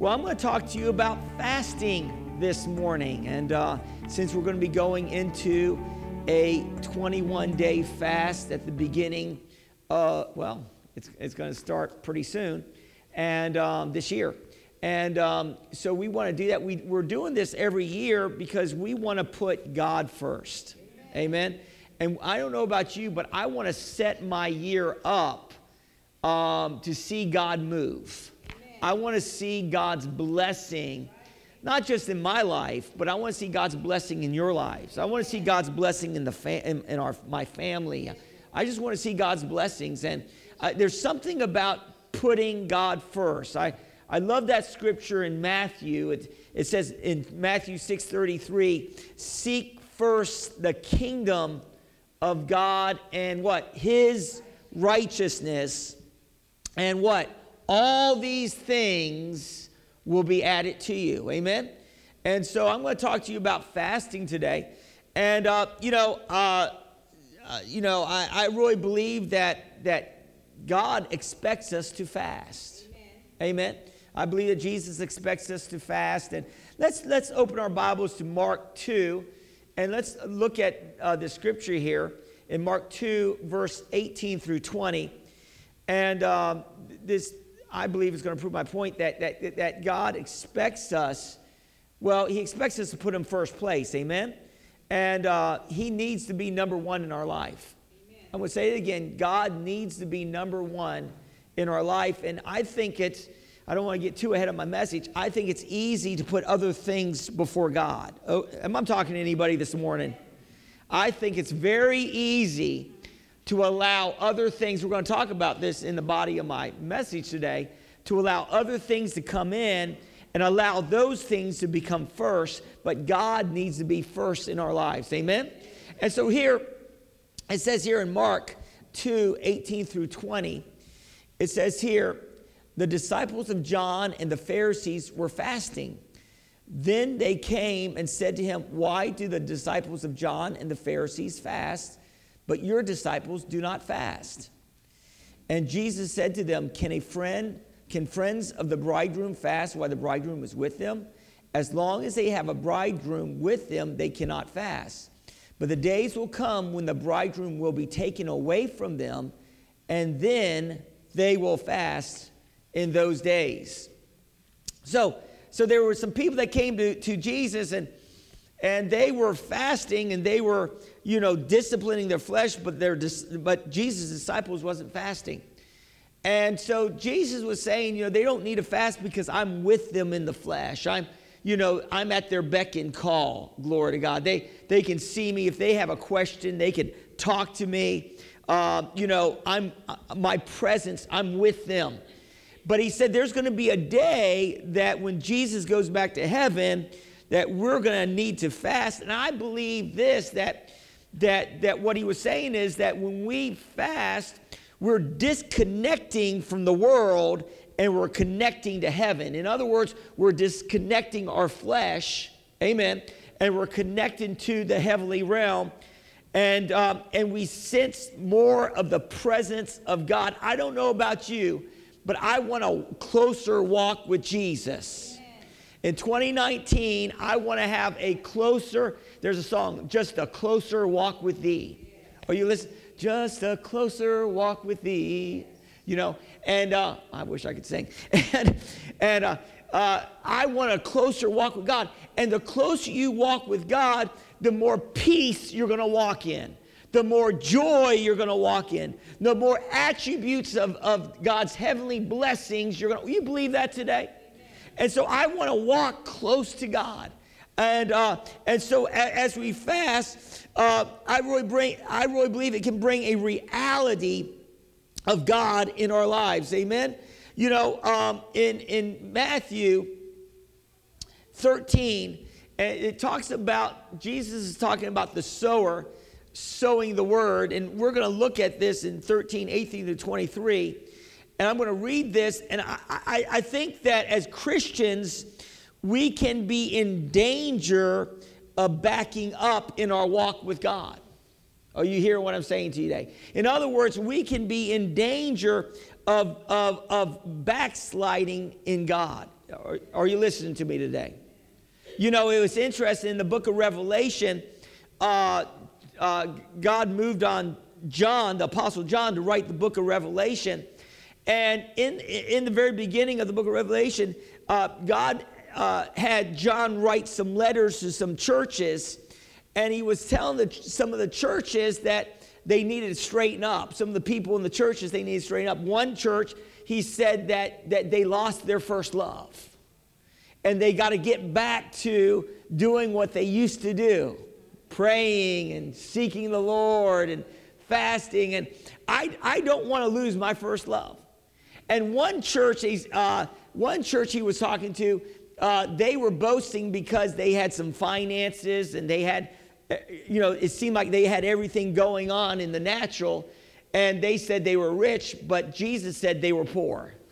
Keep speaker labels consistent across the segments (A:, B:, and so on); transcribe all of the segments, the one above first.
A: Well, I'm going to talk to you about fasting this morning. And uh, since we're going to be going into a 21 day fast at the beginning, uh, well, it's, it's going to start pretty soon, and um, this year. And um, so we want to do that. We, we're doing this every year because we want to put God first. Amen. Amen. And I don't know about you, but I want to set my year up um, to see God move. I want to see God's blessing, not just in my life, but I want to see God's blessing in your lives. I want to see God's blessing in the fa- in, in our my family. I just want to see God's blessings, and uh, there's something about putting God first. I I love that scripture in Matthew. It, it says in Matthew 6:33, "Seek first the kingdom of God and what His righteousness, and what." All these things will be added to you. Amen? And so I'm going to talk to you about fasting today. And, uh, you know, uh, uh, you know, I, I, really believe that, that God expects us to fast. Amen. Amen. I believe that Jesus expects us to fast. And let's, let's open our Bibles to Mark 2, and let's look at uh, the scripture here in Mark 2, verse 18 through 20. And um, this I believe is going to prove my point that, that, that God expects us, well, He expects us to put Him first place. Amen? And uh, He needs to be number one in our life. Amen. I'm going to say it again God needs to be number one in our life. And I think it's, I don't want to get too ahead of my message. I think it's easy to put other things before God. Oh, am I talking to anybody this morning? I think it's very easy to allow other things, we're going to talk about this in the body of my message today, to allow other things to come in and allow those things to become first, but God needs to be first in our lives. Amen? And so here, it says here in Mark 2 18 through 20, it says here, the disciples of John and the Pharisees were fasting. Then they came and said to him, Why do the disciples of John and the Pharisees fast? But your disciples do not fast. And Jesus said to them, Can a friend, can friends of the bridegroom fast while the bridegroom is with them? As long as they have a bridegroom with them, they cannot fast. But the days will come when the bridegroom will be taken away from them, and then they will fast in those days. So, so there were some people that came to, to Jesus and and they were fasting and they were you know disciplining their flesh but their but jesus disciples wasn't fasting. And so jesus was saying you know they don't need to fast because i'm with them in the flesh. I'm you know i'm at their beck and call glory to god. They they can see me. If they have a question they can talk to me. Uh, you know i'm uh, my presence i'm with them. But he said there's going to be a day that when jesus goes back to heaven that we're going to need to fast. And I believe this that, that, that what he was saying is that when we fast, we're disconnecting from the world and we're connecting to heaven. In other words, we're disconnecting our flesh, amen, and we're connecting to the heavenly realm. And, um, and we sense more of the presence of God. I don't know about you, but I want a closer walk with Jesus. In 2019, I want to have a closer, there's a song, just a closer walk with thee. Are you listen? Just a closer walk with thee. You know, and uh, I wish I could sing. And, and uh, uh, I want a closer walk with God. And the closer you walk with God, the more peace you're going to walk in the more joy you're going to walk in, the more attributes of, of God's heavenly blessings you're going to. You believe that today? And so I want to walk close to God. And, uh, and so as we fast, uh, I, really bring, I really believe it can bring a reality of God in our lives. Amen? You know, um, in, in Matthew 13, it talks about, Jesus is talking about the sower sowing the word. And we're going to look at this in 13, 18 to 23. And I'm going to read this, and I, I, I think that as Christians, we can be in danger of backing up in our walk with God. Are you hearing what I'm saying today? In other words, we can be in danger of, of, of backsliding in God. Are, are you listening to me today? You know, it was interesting in the book of Revelation, uh, uh, God moved on John, the Apostle John, to write the book of Revelation. And in, in the very beginning of the book of Revelation, uh, God uh, had John write some letters to some churches, and he was telling the, some of the churches that they needed to straighten up. Some of the people in the churches, they needed to straighten up. One church, he said that, that they lost their first love and they got to get back to doing what they used to do praying and seeking the Lord and fasting. And I, I don't want to lose my first love. And one church, uh, one church he was talking to, uh, they were boasting because they had some finances and they had, uh, you know, it seemed like they had everything going on in the natural. And they said they were rich, but Jesus said they were poor.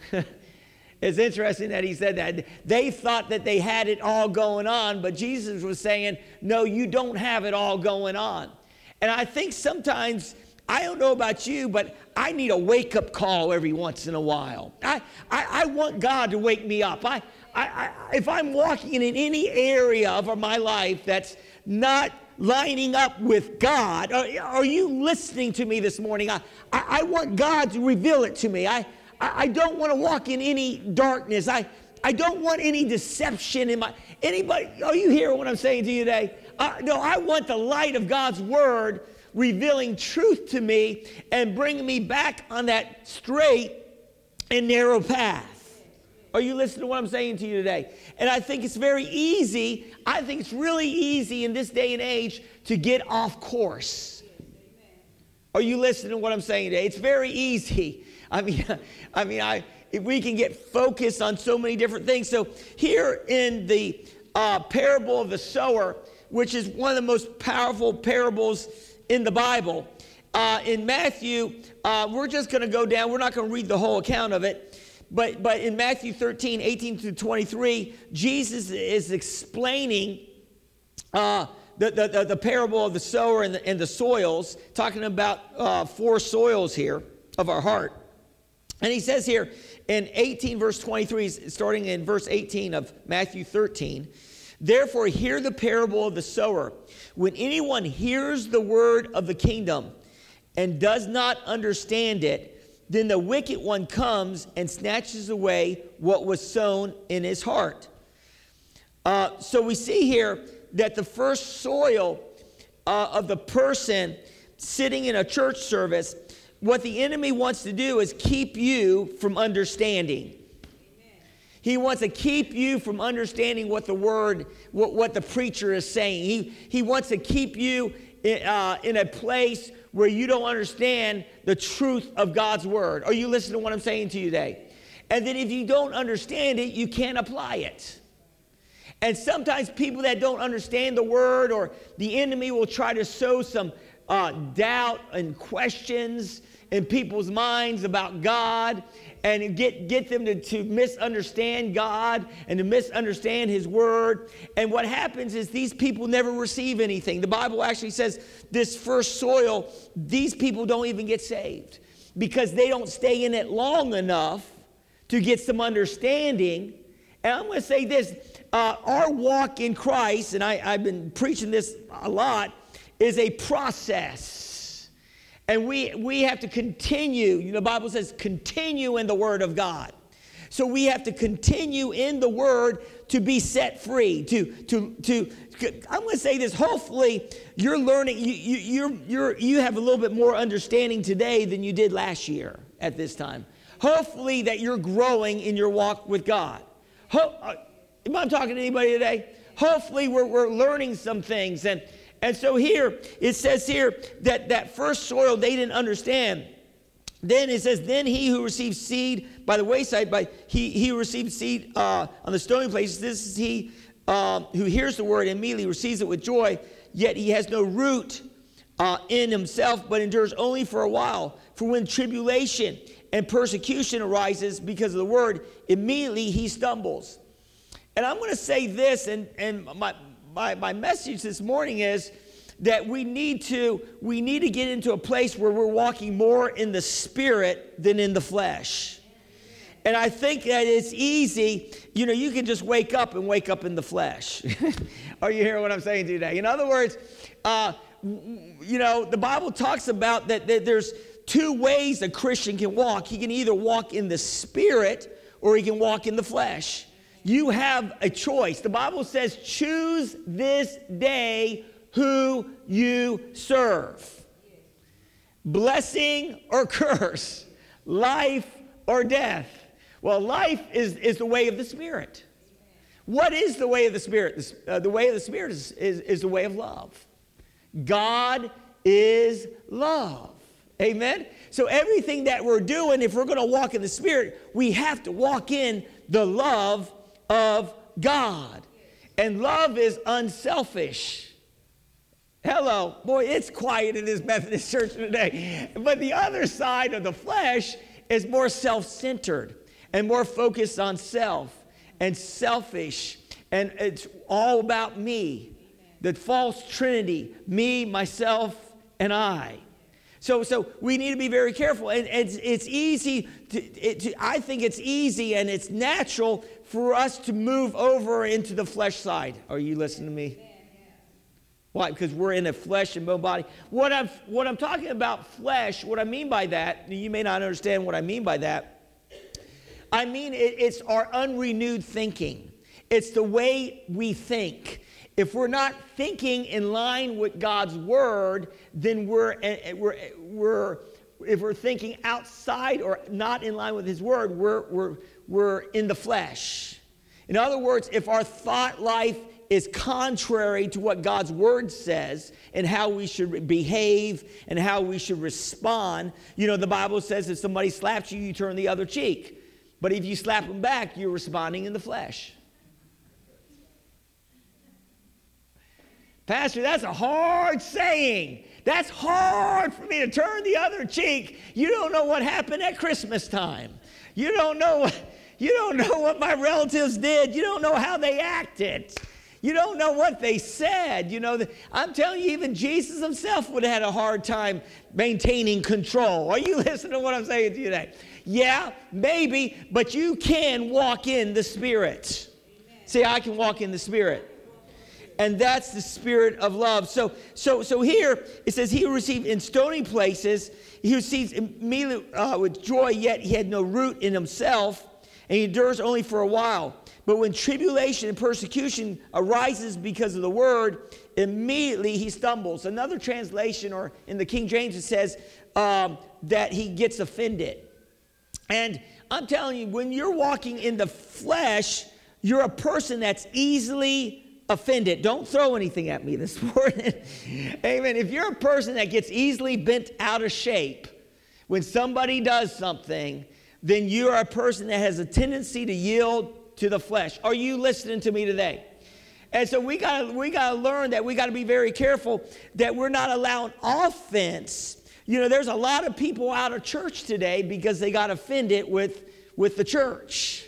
A: It's interesting that he said that. They thought that they had it all going on, but Jesus was saying, No, you don't have it all going on. And I think sometimes, I don't know about you, but I need a wake up call every once in a while. I, I, I want God to wake me up. I, I, I, if I'm walking in any area of my life that's not lining up with God, are, are you listening to me this morning? I, I, I want God to reveal it to me. I, I, I don't want to walk in any darkness. I, I don't want any deception in my. Anybody, are you hearing what I'm saying to you today? Uh, no, I want the light of God's word revealing truth to me and bringing me back on that straight and narrow path. Are you listening to what I'm saying to you today? And I think it's very easy. I think it's really easy in this day and age to get off course. Are you listening to what I'm saying today? It's very easy I mean, I mean, I we can get focused on so many different things. So here in the uh, parable of the sower, which is one of the most powerful parables in the Bible, uh, in Matthew, uh, we're just going to go down. We're not going to read the whole account of it. But, but in Matthew 13, 18 to 23, Jesus is explaining uh, the, the, the, the, parable of the sower and the, and the soils, talking about uh, four soils here of our heart. And he says here in 18, verse 23, starting in verse 18 of Matthew 13, Therefore, hear the parable of the sower. When anyone hears the word of the kingdom and does not understand it, then the wicked one comes and snatches away what was sown in his heart. Uh, so we see here that the first soil uh, of the person sitting in a church service what the enemy wants to do is keep you from understanding. He wants to keep you from understanding what the word, what, what the preacher is saying. He, he wants to keep you in, uh, in a place where you don't understand the truth of God's word. Are you listening to what I'm saying to you today? And then if you don't understand it, you can't apply it. And sometimes people that don't understand the word or the enemy will try to sow some uh, doubt and questions in people's minds about God and get, get them to, to misunderstand God and to misunderstand His Word. And what happens is these people never receive anything. The Bible actually says this first soil, these people don't even get saved because they don't stay in it long enough to get some understanding. And I'm going to say this uh, our walk in Christ, and I, I've been preaching this a lot, is a process. And we, we have to continue. The Bible says, continue in the Word of God. So we have to continue in the Word to be set free. To, to, to, I'm going to say this. Hopefully, you're learning, you, you, you're, you're, you have a little bit more understanding today than you did last year at this time. Hopefully, that you're growing in your walk with God. Ho- uh, am I talking to anybody today? Hopefully, we're, we're learning some things. And, and so here, it says here that that first soil they didn't understand. Then it says, then he who received seed by the wayside, by he, he received seed uh, on the stony places. This is he um, who hears the word and immediately receives it with joy, yet he has no root uh, in himself, but endures only for a while. For when tribulation and persecution arises because of the word, immediately he stumbles. And I'm going to say this, and, and my, my, my message this morning is that we need to we need to get into a place where we're walking more in the spirit than in the flesh And I think that it's easy, you know, you can just wake up and wake up in the flesh. Are you hearing what I'm saying today? In other words, uh, you know, the Bible talks about that, that there's two ways a Christian can walk. He can either walk in the spirit or he can walk in the flesh. You have a choice. The Bible says, choose this day who you serve. Blessing or curse, life or death. Well, life is, is the way of the Spirit. What is the way of the Spirit? Uh, the way of the Spirit is, is, is the way of love. God is love. Amen? So, everything that we're doing, if we're going to walk in the Spirit, we have to walk in the love of God. And love is unselfish. Hello. Boy, it's quiet in this Methodist church today. But the other side of the flesh is more self centered and more focused on self and selfish. And it's all about me. The false trinity me, myself, and I. So, so we need to be very careful. And it's, it's easy, to, it, to, I think it's easy and it's natural for us to move over into the flesh side. Are you listening to me? Why? Because we're in a flesh and bone body. What I'm, what I'm talking about, flesh, what I mean by that, you may not understand what I mean by that. I mean, it, it's our unrenewed thinking, it's the way we think. If we're not thinking in line with God's word, then we're, eh, eh, we're, eh, we're if we're thinking outside or not in line with his word, we're, we're, we're in the flesh. In other words, if our thought life is contrary to what God's word says and how we should behave and how we should respond, you know, the Bible says if somebody slaps you, you turn the other cheek. But if you slap them back, you're responding in the flesh. Pastor, that's a hard saying. That's hard for me to turn the other cheek. You don't know what happened at Christmas time. You don't know what, you don't know what my relatives did. You don't know how they acted. You don't know what they said. You know, I'm telling you, even Jesus himself would have had a hard time maintaining control. Are you listening to what I'm saying to you today? Yeah, maybe, but you can walk in the Spirit. See, I can walk in the Spirit. And that's the spirit of love. So, so, so here it says, He received in stony places, he receives immediately uh, with joy, yet he had no root in himself, and he endures only for a while. But when tribulation and persecution arises because of the word, immediately he stumbles. Another translation, or in the King James, it says um, that he gets offended. And I'm telling you, when you're walking in the flesh, you're a person that's easily offended. Don't throw anything at me this morning. Amen. If you're a person that gets easily bent out of shape when somebody does something, then you're a person that has a tendency to yield to the flesh. Are you listening to me today? And so we got we got to learn that we got to be very careful that we're not allowing offense you know, there's a lot of people out of church today because they got offended with, with the church.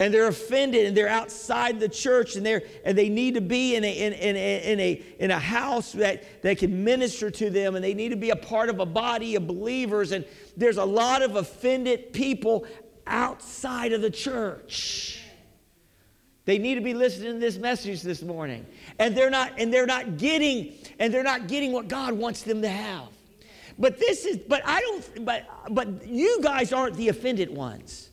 A: And they're offended and they're outside the church and, they're, and they need to be in a, in, in, in, a, in a house that, that can minister to them and they need to be a part of a body of believers. And there's a lot of offended people outside of the church. They need to be listening to this message this morning. And they're not, and they're not getting, and they're not getting what God wants them to have. But this is, but I don't, but, but you guys aren't the offended ones.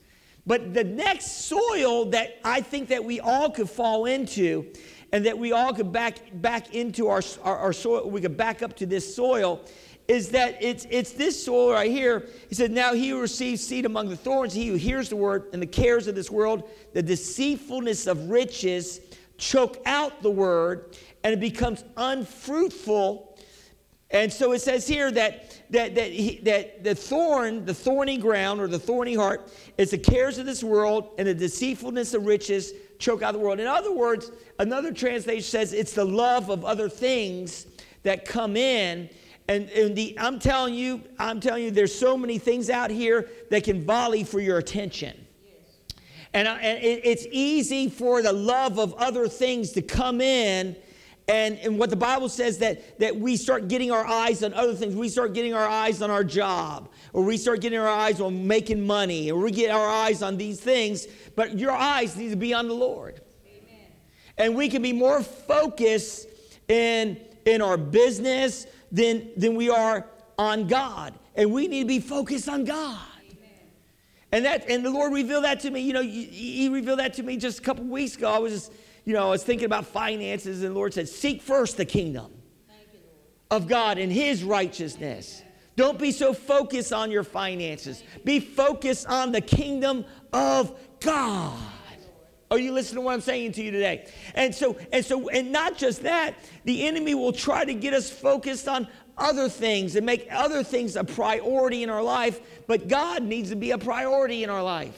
A: But the next soil that I think that we all could fall into and that we all could back, back into our, our, our soil, we could back up to this soil is that it's, it's this soil right here. He said, Now he who receives seed among the thorns, he who hears the word and the cares of this world, the deceitfulness of riches choke out the word, and it becomes unfruitful and so it says here that, that, that, he, that the thorn, the thorny ground or the thorny heart, is the cares of this world and the deceitfulness of riches choke out the world. In other words, another translation says it's the love of other things that come in. And, and the, I'm telling you, I'm telling you, there's so many things out here that can volley for your attention. And, uh, and it, it's easy for the love of other things to come in and, and what the Bible says that, that we start getting our eyes on other things. We start getting our eyes on our job, or we start getting our eyes on making money, or we get our eyes on these things. But your eyes need to be on the Lord. Amen. And we can be more focused in, in our business than, than we are on God. And we need to be focused on God. And that and the Lord revealed that to me. You know, he, he revealed that to me just a couple weeks ago. I was just you know, I was thinking about finances, and the Lord said, Seek first the kingdom of God and His righteousness. Don't be so focused on your finances. Be focused on the kingdom of God. Are you listening to what I'm saying to you today? And so, and so, and not just that, the enemy will try to get us focused on other things and make other things a priority in our life, but God needs to be a priority in our life.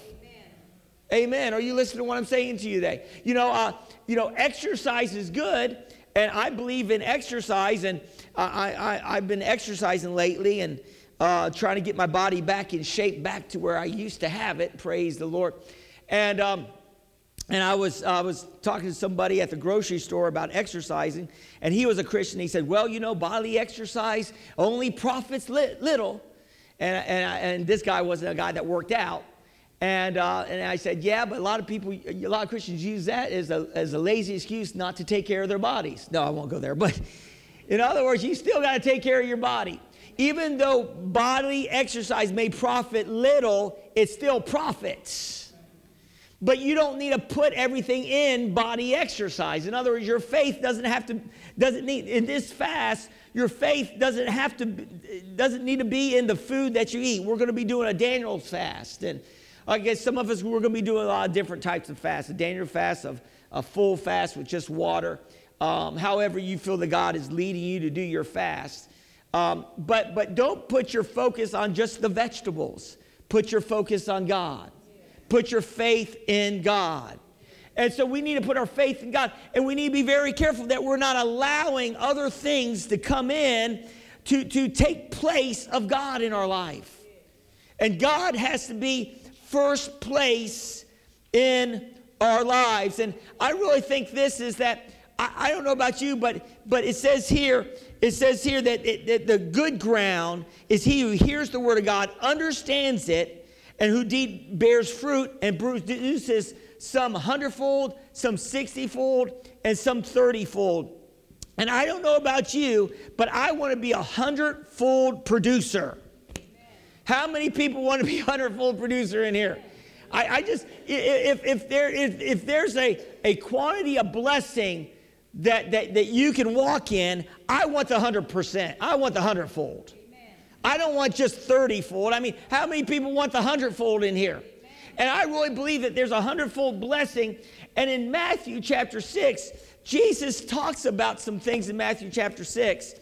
A: Amen. Are you listening to what I'm saying to you today? You know, uh, you know, exercise is good, and I believe in exercise, and I, I, I've been exercising lately and uh, trying to get my body back in shape, back to where I used to have it. Praise the Lord. And um, and I was I was talking to somebody at the grocery store about exercising, and he was a Christian. He said, "Well, you know, bodily exercise only profits li- little." And, and, and this guy wasn't a guy that worked out. And, uh, and I said, yeah, but a lot of people, a lot of Christians use that as a, as a lazy excuse not to take care of their bodies. No, I won't go there. But in other words, you still got to take care of your body. Even though bodily exercise may profit little, it still profits. But you don't need to put everything in body exercise. In other words, your faith doesn't have to, doesn't need, in this fast, your faith doesn't have to, doesn't need to be in the food that you eat. We're going to be doing a Daniel fast. And, I guess some of us, we're going to be doing a lot of different types of fasts. A Daniel fast, of a full fast with just water. Um, however you feel that God is leading you to do your fast. Um, but, but don't put your focus on just the vegetables. Put your focus on God. Put your faith in God. And so we need to put our faith in God. And we need to be very careful that we're not allowing other things to come in to, to take place of God in our life. And God has to be first place in our lives. And I really think this is that I, I don't know about you, but but it says here, it says here that, it, that the good ground is he who hears the word of God, understands it, and who deed bears fruit and produces some hundredfold, some sixtyfold, and some thirtyfold. And I don't know about you, but I want to be a hundredfold producer. How many people want to be a hundredfold producer in here? I, I just, if, if, there, if, if there's a, a quantity of blessing that, that, that you can walk in, I want the 100%. I want the hundredfold. I don't want just 30 fold. I mean, how many people want the hundredfold in here? And I really believe that there's a hundredfold blessing. And in Matthew chapter 6, Jesus talks about some things in Matthew chapter 6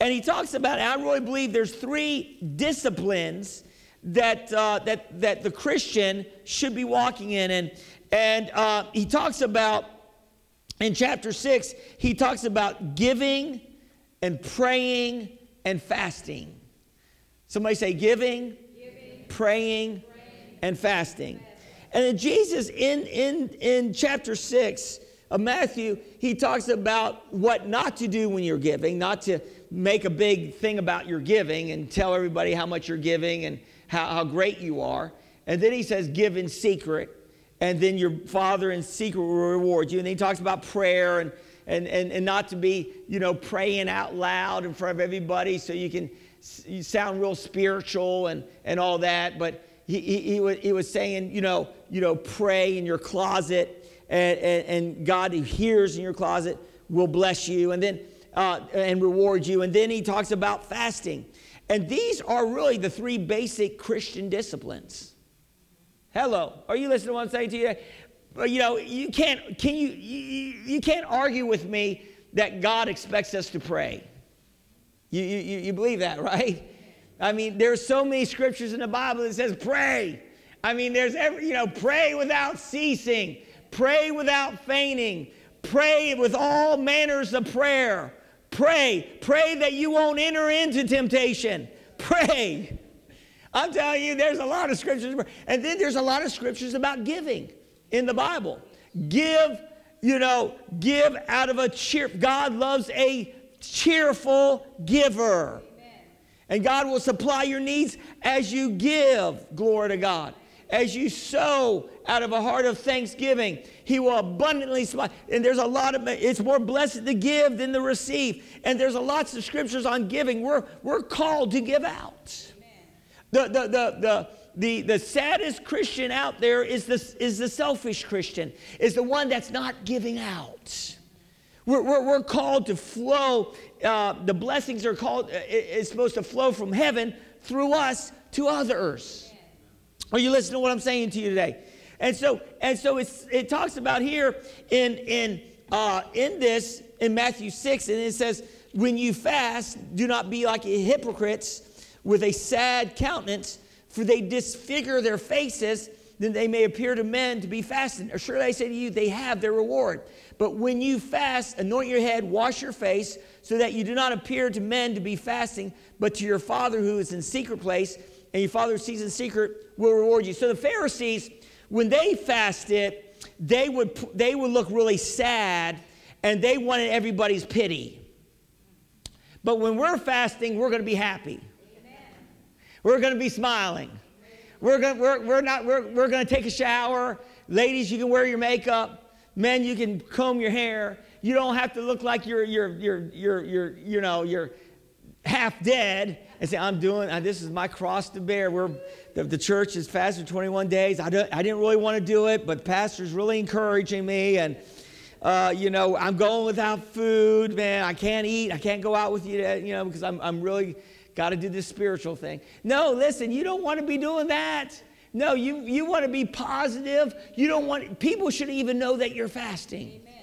A: and he talks about, I really believe there's three disciplines that, uh, that, that the Christian should be walking in. And, and uh, he talks about, in chapter 6, he talks about giving and praying and fasting. Somebody say giving, giving praying, praying, and fasting. And Jesus, in, in, in chapter 6 of Matthew, he talks about what not to do when you're giving, not to make a big thing about your giving and tell everybody how much you're giving and how, how great you are. And then he says, give in secret, and then your father in secret will reward you. And then he talks about prayer and, and, and, and not to be, you know, praying out loud in front of everybody so you can you sound real spiritual and, and all that. But he, he, he, was, he was saying, you know, you know, pray in your closet, and, and, and God who hears in your closet will bless you. And then uh, and reward you. And then he talks about fasting. And these are really the three basic Christian disciplines. Hello, are you listening to what I'm saying to you? You know, you can't, can you, you, you can't argue with me that God expects us to pray. You, you, you believe that, right? I mean, there's so many scriptures in the Bible that says pray. I mean, there's every, you know, pray without ceasing, pray without fainting, pray with all manners of prayer. Pray. Pray that you won't enter into temptation. Pray. I'm telling you, there's a lot of scriptures. And then there's a lot of scriptures about giving in the Bible. Give, you know, give out of a cheer. God loves a cheerful giver. And God will supply your needs as you give. Glory to God. As you sow out of a heart of thanksgiving, He will abundantly supply. And there's a lot of, it's more blessed to give than to receive. And there's a lots of scriptures on giving. We're, we're called to give out. The, the, the, the, the, the saddest Christian out there is the, is the selfish Christian, is the one that's not giving out. We're, we're, we're called to flow. Uh, the blessings are called, uh, it's supposed to flow from heaven through us to others. Are you listening to what I'm saying to you today? And so, and so it talks about here in, in, uh, in this, in Matthew 6, and it says, when you fast, do not be like hypocrites with a sad countenance, for they disfigure their faces, then they may appear to men to be fasting. Or surely I say to you, they have their reward. But when you fast, anoint your head, wash your face, so that you do not appear to men to be fasting, but to your Father who is in secret place, and your Father who sees in secret will reward you. So the Pharisees, when they fasted, they would, they would look really sad and they wanted everybody's pity. But when we're fasting, we're going to be happy. Amen. We're going to be smiling. We're, going, we're, we're, not, we're, we're going to take a shower. Ladies, you can wear your makeup. Men, you can comb your hair. You don't have to look like you're, you're, you're, you're, you're you know, you're half dead and say, I'm doing, uh, this is my cross to bear. We're, the, the church is fasting 21 days. I, don't, I didn't really want to do it, but the pastor's really encouraging me. And, uh, you know, I'm going without food, man. I can't eat. I can't go out with you, to, you know, because I'm, I'm really got to do this spiritual thing. No, listen, you don't want to be doing that. No, you, you want to be positive. You don't want, people should even know that you're fasting. Amen.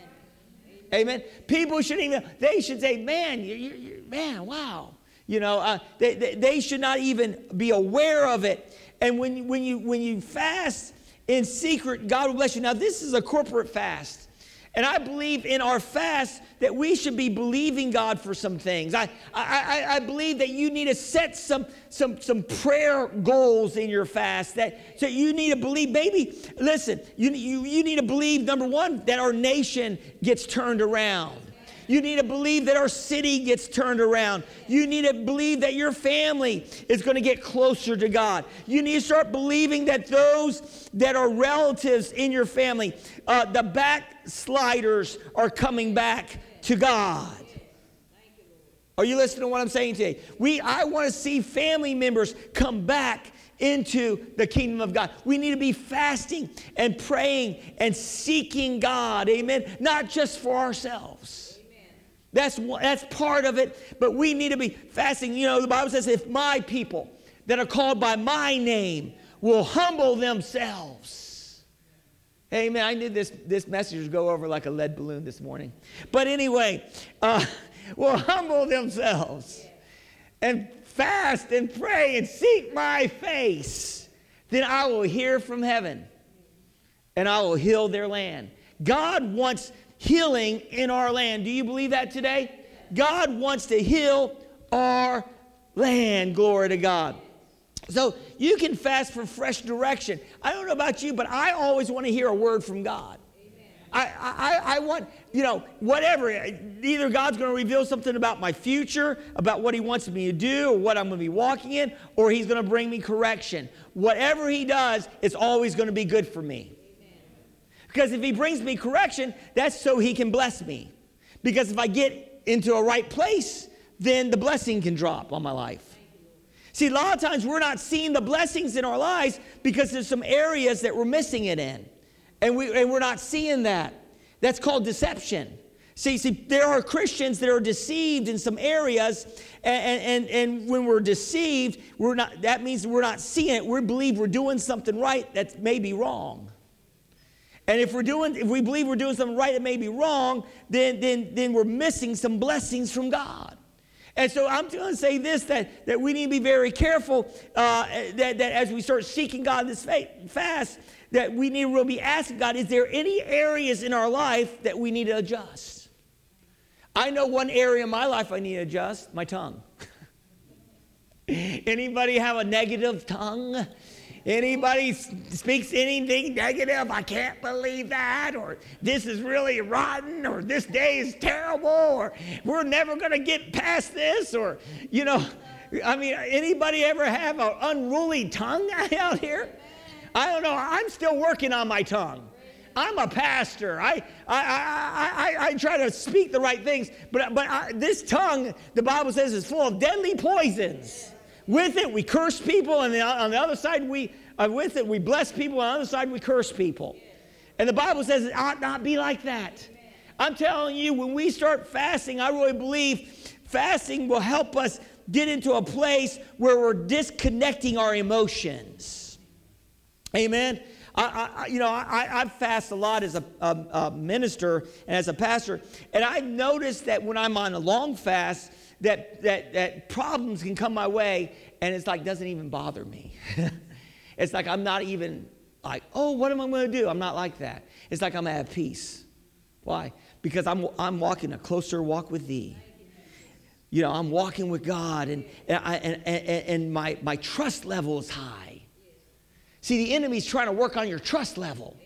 A: Amen. People should even, they should say, man, you, you, man, wow. You know, uh, they, they, they, should not even be aware of it. And when, when, you, when you fast in secret, God will bless you. Now, this is a corporate fast. And I believe in our fast that we should be believing God for some things. I, I, I believe that you need to set some, some, some prayer goals in your fast. That so you need to believe, maybe, listen, you, you, you need to believe, number one, that our nation gets turned around. You need to believe that our city gets turned around. You need to believe that your family is going to get closer to God. You need to start believing that those that are relatives in your family, uh, the backsliders, are coming back to God. Are you listening to what I'm saying today? We, I want to see family members come back into the kingdom of God. We need to be fasting and praying and seeking God, amen, not just for ourselves. That's, that's part of it, but we need to be fasting. You know, the Bible says, if my people that are called by my name will humble themselves. Amen. I knew this, this message would go over like a lead balloon this morning. But anyway, uh, will humble themselves and fast and pray and seek my face. Then I will hear from heaven and I will heal their land. God wants healing in our land. Do you believe that today? God wants to heal our land. Glory to God. So you can fast for fresh direction. I don't know about you, but I always want to hear a word from God. I, I, I want, you know, whatever. Either God's going to reveal something about my future, about what He wants me to do, or what I'm going to be walking in, or He's going to bring me correction. Whatever He does, it's always going to be good for me. Because if he brings me correction, that's so he can bless me. Because if I get into a right place, then the blessing can drop on my life. See, a lot of times we're not seeing the blessings in our lives because there's some areas that we're missing it in. And, we, and we're not seeing that. That's called deception. See, see, there are Christians that are deceived in some areas, and, and, and when we're deceived, we're not, that means we're not seeing it. We believe we're doing something right that may be wrong. And if we're doing, if we believe we're doing something right that may be wrong, then, then, then we're missing some blessings from God. And so I'm going to say this that, that we need to be very careful uh, that, that as we start seeking God this fast, that we need to be asking God, is there any areas in our life that we need to adjust? I know one area in my life I need to adjust my tongue. Anybody have a negative tongue? Anybody speaks anything negative, I can't believe that, or this is really rotten, or this day is terrible, or we're never going to get past this, or, you know, I mean, anybody ever have an unruly tongue out here? I don't know. I'm still working on my tongue. I'm a pastor. I, I, I, I, I try to speak the right things, but, but I, this tongue, the Bible says, is full of deadly poisons. With it, we curse people, and on the other side, we, uh, with it, we bless people, on the other side, we curse people. And the Bible says it ought not be like that. I'm telling you, when we start fasting, I really believe fasting will help us get into a place where we're disconnecting our emotions. Amen. I, I, you know, I, I fast a lot as a, a, a, minister and as a pastor, and I've noticed that when I'm on a long fast, that, that, that problems can come my way, and it's like doesn't even bother me. it's like I'm not even like, oh, what am I going to do? I'm not like that. It's like I'm at peace. Why? Because I'm, I'm walking a closer walk with Thee. You know, I'm walking with God, and, and, I, and, and, and my, my trust level is high. See, the enemy's trying to work on your trust level.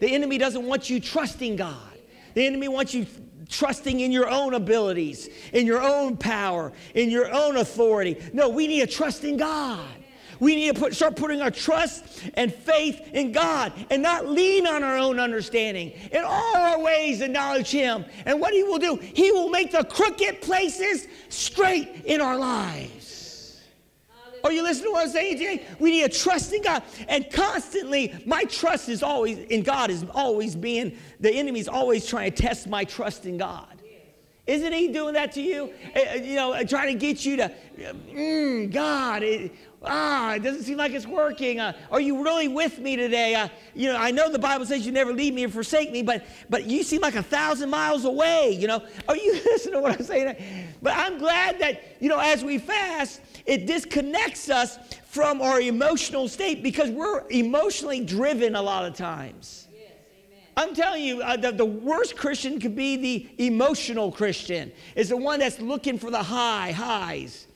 A: The enemy doesn't want you trusting God. The enemy wants you trusting in your own abilities, in your own power, in your own authority. No, we need to trust in God. We need to put, start putting our trust and faith in God and not lean on our own understanding. In all our ways, acknowledge Him. And what He will do, He will make the crooked places straight in our lives. Are you listening to what I'm saying today? We need to trust in God. And constantly, my trust is always in God, is always being, the enemy's always trying to test my trust in God. Isn't he doing that to you? Uh, you know, trying to get you to, mm, God, ah, it doesn't seem like it's working. Uh, are you really with me today? Uh, you know, I know the Bible says you never leave me or forsake me, but but you seem like a thousand miles away. You know, are you listening to what I'm saying? But I'm glad that you know, as we fast, it disconnects us from our emotional state because we're emotionally driven a lot of times. I'm telling you, uh, the, the worst Christian could be the emotional Christian. Is the one that's looking for the high highs.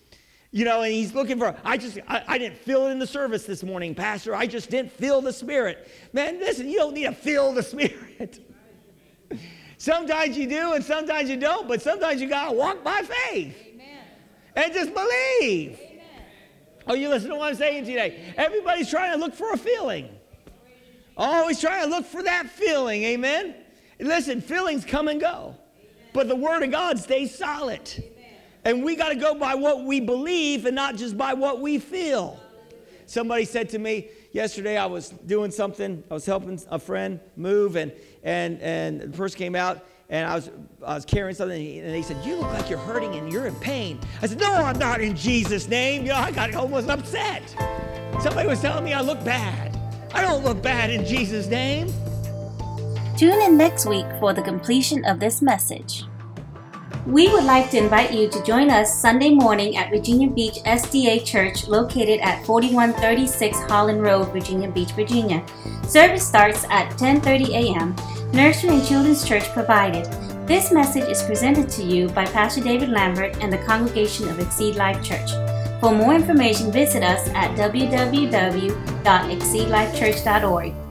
A: You know, and he's looking for, I just, I, I, didn't feel it in the service this morning, Pastor. I just didn't feel the Spirit. Man, listen, you don't need to feel the Spirit. sometimes you do and sometimes you don't, but sometimes you got to walk by faith and just believe. Amen. Oh, you listen to what I'm saying today? Everybody's trying to look for a feeling. Always trying to look for that feeling. Amen. Listen, feelings come and go, but the Word of God stays solid. And we got to go by what we believe and not just by what we feel. Somebody said to me yesterday, I was doing something, I was helping a friend move, and, and, and the person came out and I was, I was carrying something, and he said, You look like you're hurting and you're in pain. I said, No, I'm not in Jesus' name. You know, I got almost upset. Somebody was telling me I look bad. I don't look bad in Jesus' name.
B: Tune in next week for the completion of this message. We would like to invite you to join us Sunday morning at Virginia Beach SDA Church located at 4136 Holland Road, Virginia Beach, Virginia. Service starts at 10:30 a.m Nursery and Children's Church provided. This message is presented to you by Pastor David Lambert and the congregation of Exceed Life Church. For more information, visit us at www.exceedlifechurch.org.